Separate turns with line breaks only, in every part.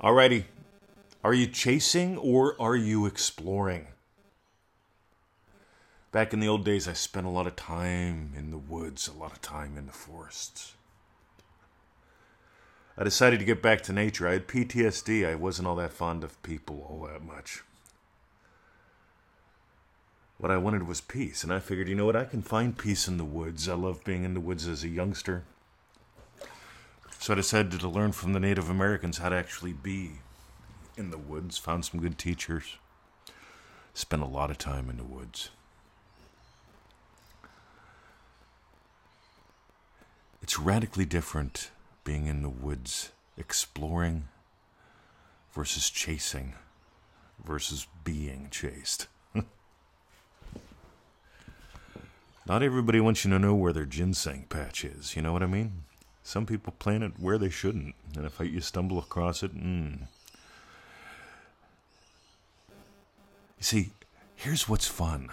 Alrighty. Are you chasing or are you exploring? Back in the old days, I spent a lot of time in the woods, a lot of time in the forests. I decided to get back to nature. I had PTSD. I wasn't all that fond of people all that much. What I wanted was peace, and I figured, you know what, I can find peace in the woods. I loved being in the woods as a youngster. So I decided to learn from the Native Americans how to actually be in the woods, found some good teachers, spent a lot of time in the woods. It's radically different being in the woods, exploring versus chasing versus being chased. Not everybody wants you to know where their ginseng patch is, you know what I mean? Some people plant it where they shouldn't, and if you stumble across it, mm. You see, here's what's fun.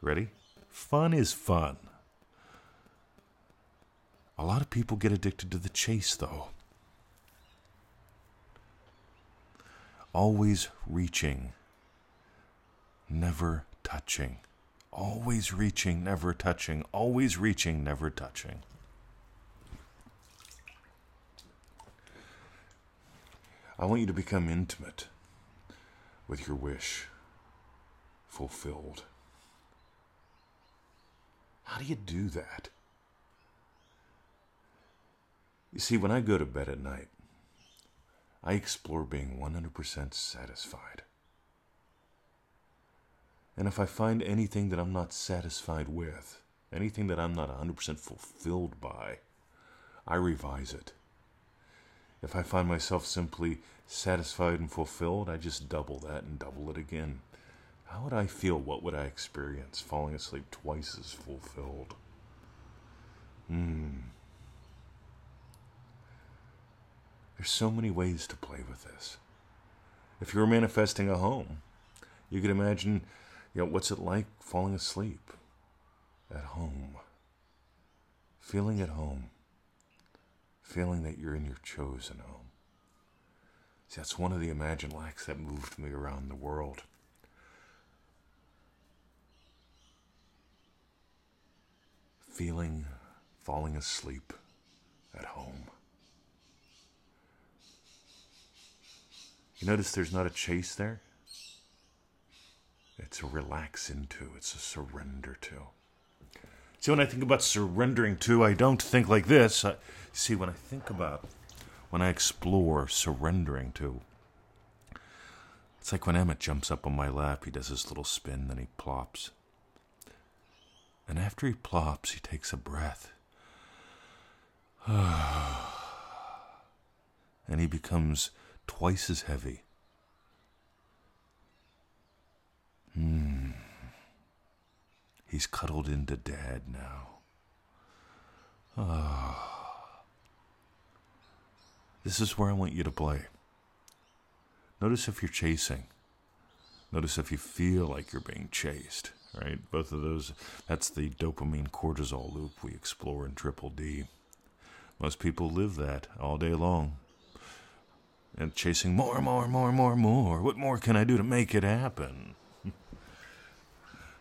Ready? Fun is fun. A lot of people get addicted to the chase, though. Always reaching, never touching. Always reaching, never touching. Always reaching, never touching. I want you to become intimate with your wish fulfilled. How do you do that? You see, when I go to bed at night, I explore being 100% satisfied. And if I find anything that I'm not satisfied with, anything that I'm not 100% fulfilled by, I revise it. If I find myself simply satisfied and fulfilled, I just double that and double it again. How would I feel? What would I experience? Falling asleep twice as fulfilled. Hmm. There's so many ways to play with this. If you were manifesting a home, you could imagine, you know, what's it like falling asleep at home? Feeling at home feeling that you're in your chosen home. See, that's one of the imaginal acts that moved me around the world. Feeling, falling asleep at home. You notice there's not a chase there? It's a relax into, it's a surrender to. See, when I think about surrendering to, I don't think like this. I, see, when I think about, when I explore surrendering to, it's like when Emmett jumps up on my lap, he does his little spin, then he plops. And after he plops, he takes a breath. and he becomes twice as heavy. Hmm. He's cuddled into Dad now. Ah. This is where I want you to play. Notice if you're chasing. Notice if you feel like you're being chased, right? Both of those, that's the dopamine cortisol loop we explore in Triple D. Most people live that all day long. And chasing more, more, more, more, more. What more can I do to make it happen?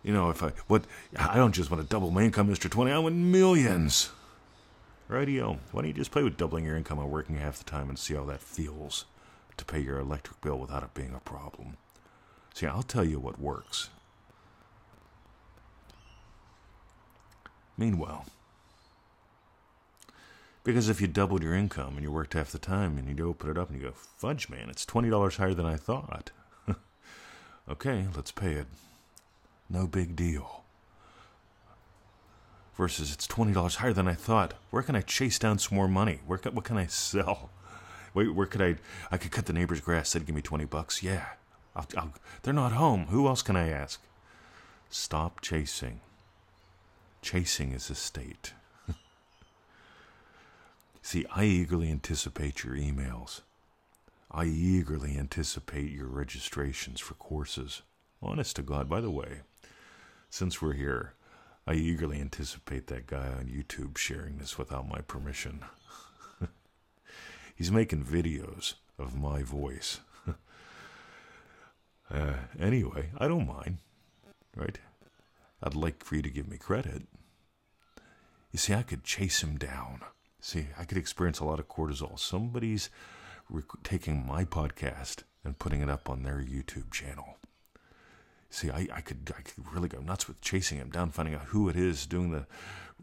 You know, if I what I don't just want to double my income, Mr. Twenty, I want millions. Radio. Why don't you just play with doubling your income and working half the time and see how that feels to pay your electric bill without it being a problem? See, I'll tell you what works. Meanwhile, because if you doubled your income and you worked half the time and you open it up and you go, fudge man, it's $20 higher than I thought. okay, let's pay it no big deal. Versus it's twenty dollars higher than I thought. Where can I chase down some more money? Where can, what can I sell? Wait, where could I? I could cut the neighbor's grass. They'd give me twenty bucks. Yeah, I'll, I'll, they're not home. Who else can I ask? Stop chasing. Chasing is a state. See, I eagerly anticipate your emails. I eagerly anticipate your registrations for courses. Honest to God, by the way, since we're here, I eagerly anticipate that guy on YouTube sharing this without my permission. He's making videos of my voice. uh, anyway, I don't mind, right? I'd like for you to give me credit. You see, I could chase him down. See, I could experience a lot of cortisol. Somebody's rec- taking my podcast and putting it up on their YouTube channel. See, I, I could I could really go nuts with chasing him down, finding out who it is, doing the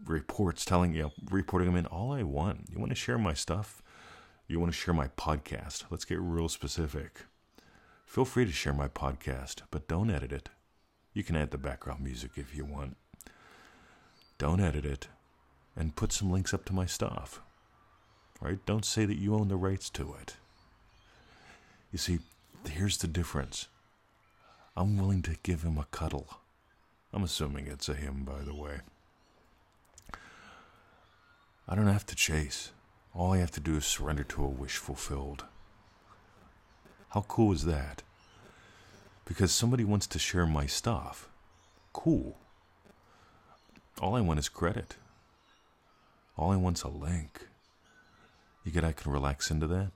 reports, telling you, know, reporting them in. All I want. You want to share my stuff? You want to share my podcast? Let's get real specific. Feel free to share my podcast, but don't edit it. You can add the background music if you want. Don't edit it and put some links up to my stuff. Right? Don't say that you own the rights to it. You see, here's the difference. I'm willing to give him a cuddle. I'm assuming it's a him, by the way. I don't have to chase. All I have to do is surrender to a wish fulfilled. How cool is that? Because somebody wants to share my stuff. Cool. All I want is credit. All I want's a link. You get I can relax into that?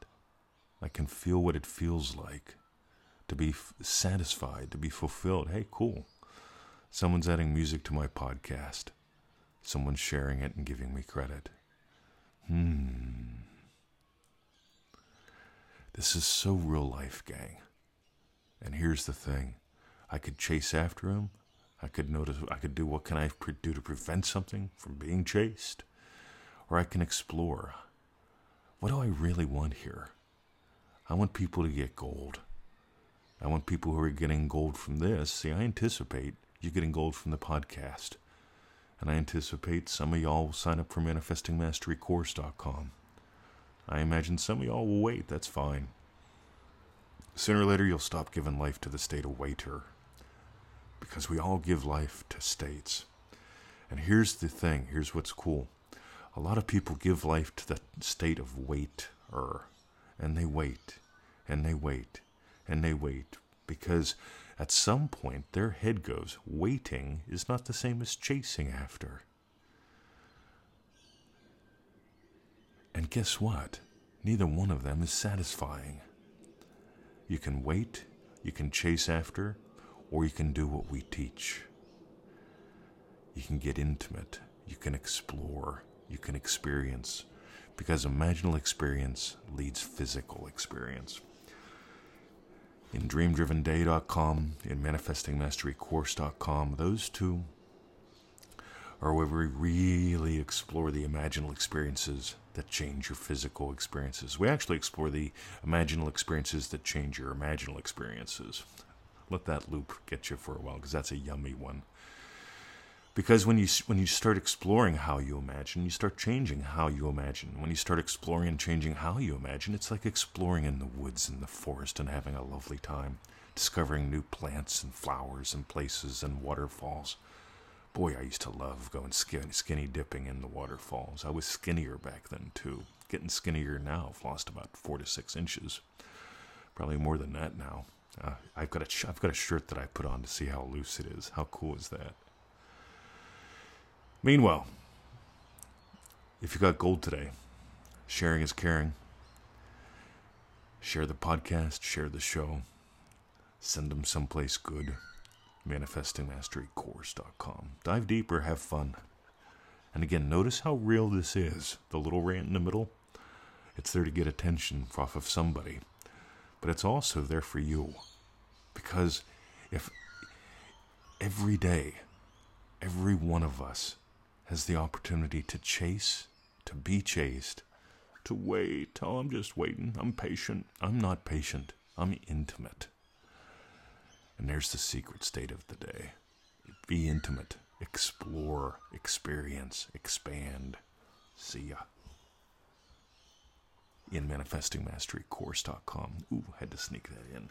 I can feel what it feels like to be f- satisfied, to be fulfilled. Hey, cool. Someone's adding music to my podcast. Someone's sharing it and giving me credit. Hmm. This is so real life, gang. And here's the thing I could chase after him. I could notice, I could do what can I do to prevent something from being chased? Or I can explore. What do I really want here? I want people to get gold. I want people who are getting gold from this. See, I anticipate you're getting gold from the podcast. And I anticipate some of y'all will sign up for manifestingmasterycourse.com. I imagine some of y'all will wait. That's fine. Sooner or later, you'll stop giving life to the state of waiter. Because we all give life to states. And here's the thing here's what's cool. A lot of people give life to the state of waiter. And they wait. And they wait and they wait because at some point their head goes, waiting is not the same as chasing after. And guess what? Neither one of them is satisfying. You can wait, you can chase after, or you can do what we teach. You can get intimate, you can explore, you can experience, because imaginal experience leads physical experience in dreamdrivenday.com, in manifestingmasterycourse.com. Those two are where we really explore the imaginal experiences that change your physical experiences. We actually explore the imaginal experiences that change your imaginal experiences. Let that loop get you for a while because that's a yummy one. Because when you when you start exploring how you imagine, you start changing how you imagine. When you start exploring and changing how you imagine, it's like exploring in the woods and the forest and having a lovely time, discovering new plants and flowers and places and waterfalls. Boy, I used to love going skinny, dipping in the waterfalls. I was skinnier back then too. Getting skinnier now. I've lost about four to six inches, probably more than that now. Uh, I've got a I've got a shirt that I put on to see how loose it is. How cool is that? Meanwhile, if you got gold today, sharing is caring. Share the podcast, share the show, send them someplace good. ManifestingMasteryCourse.com. Dive deeper, have fun. And again, notice how real this is. The little rant in the middle, it's there to get attention off of somebody, but it's also there for you. Because if every day, every one of us has the opportunity to chase, to be chased, to wait. Oh, I'm just waiting. I'm patient. I'm not patient. I'm intimate. And there's the secret state of the day be intimate, explore, experience, expand. See ya. In manifestingmasterycourse.com. Ooh, had to sneak that in.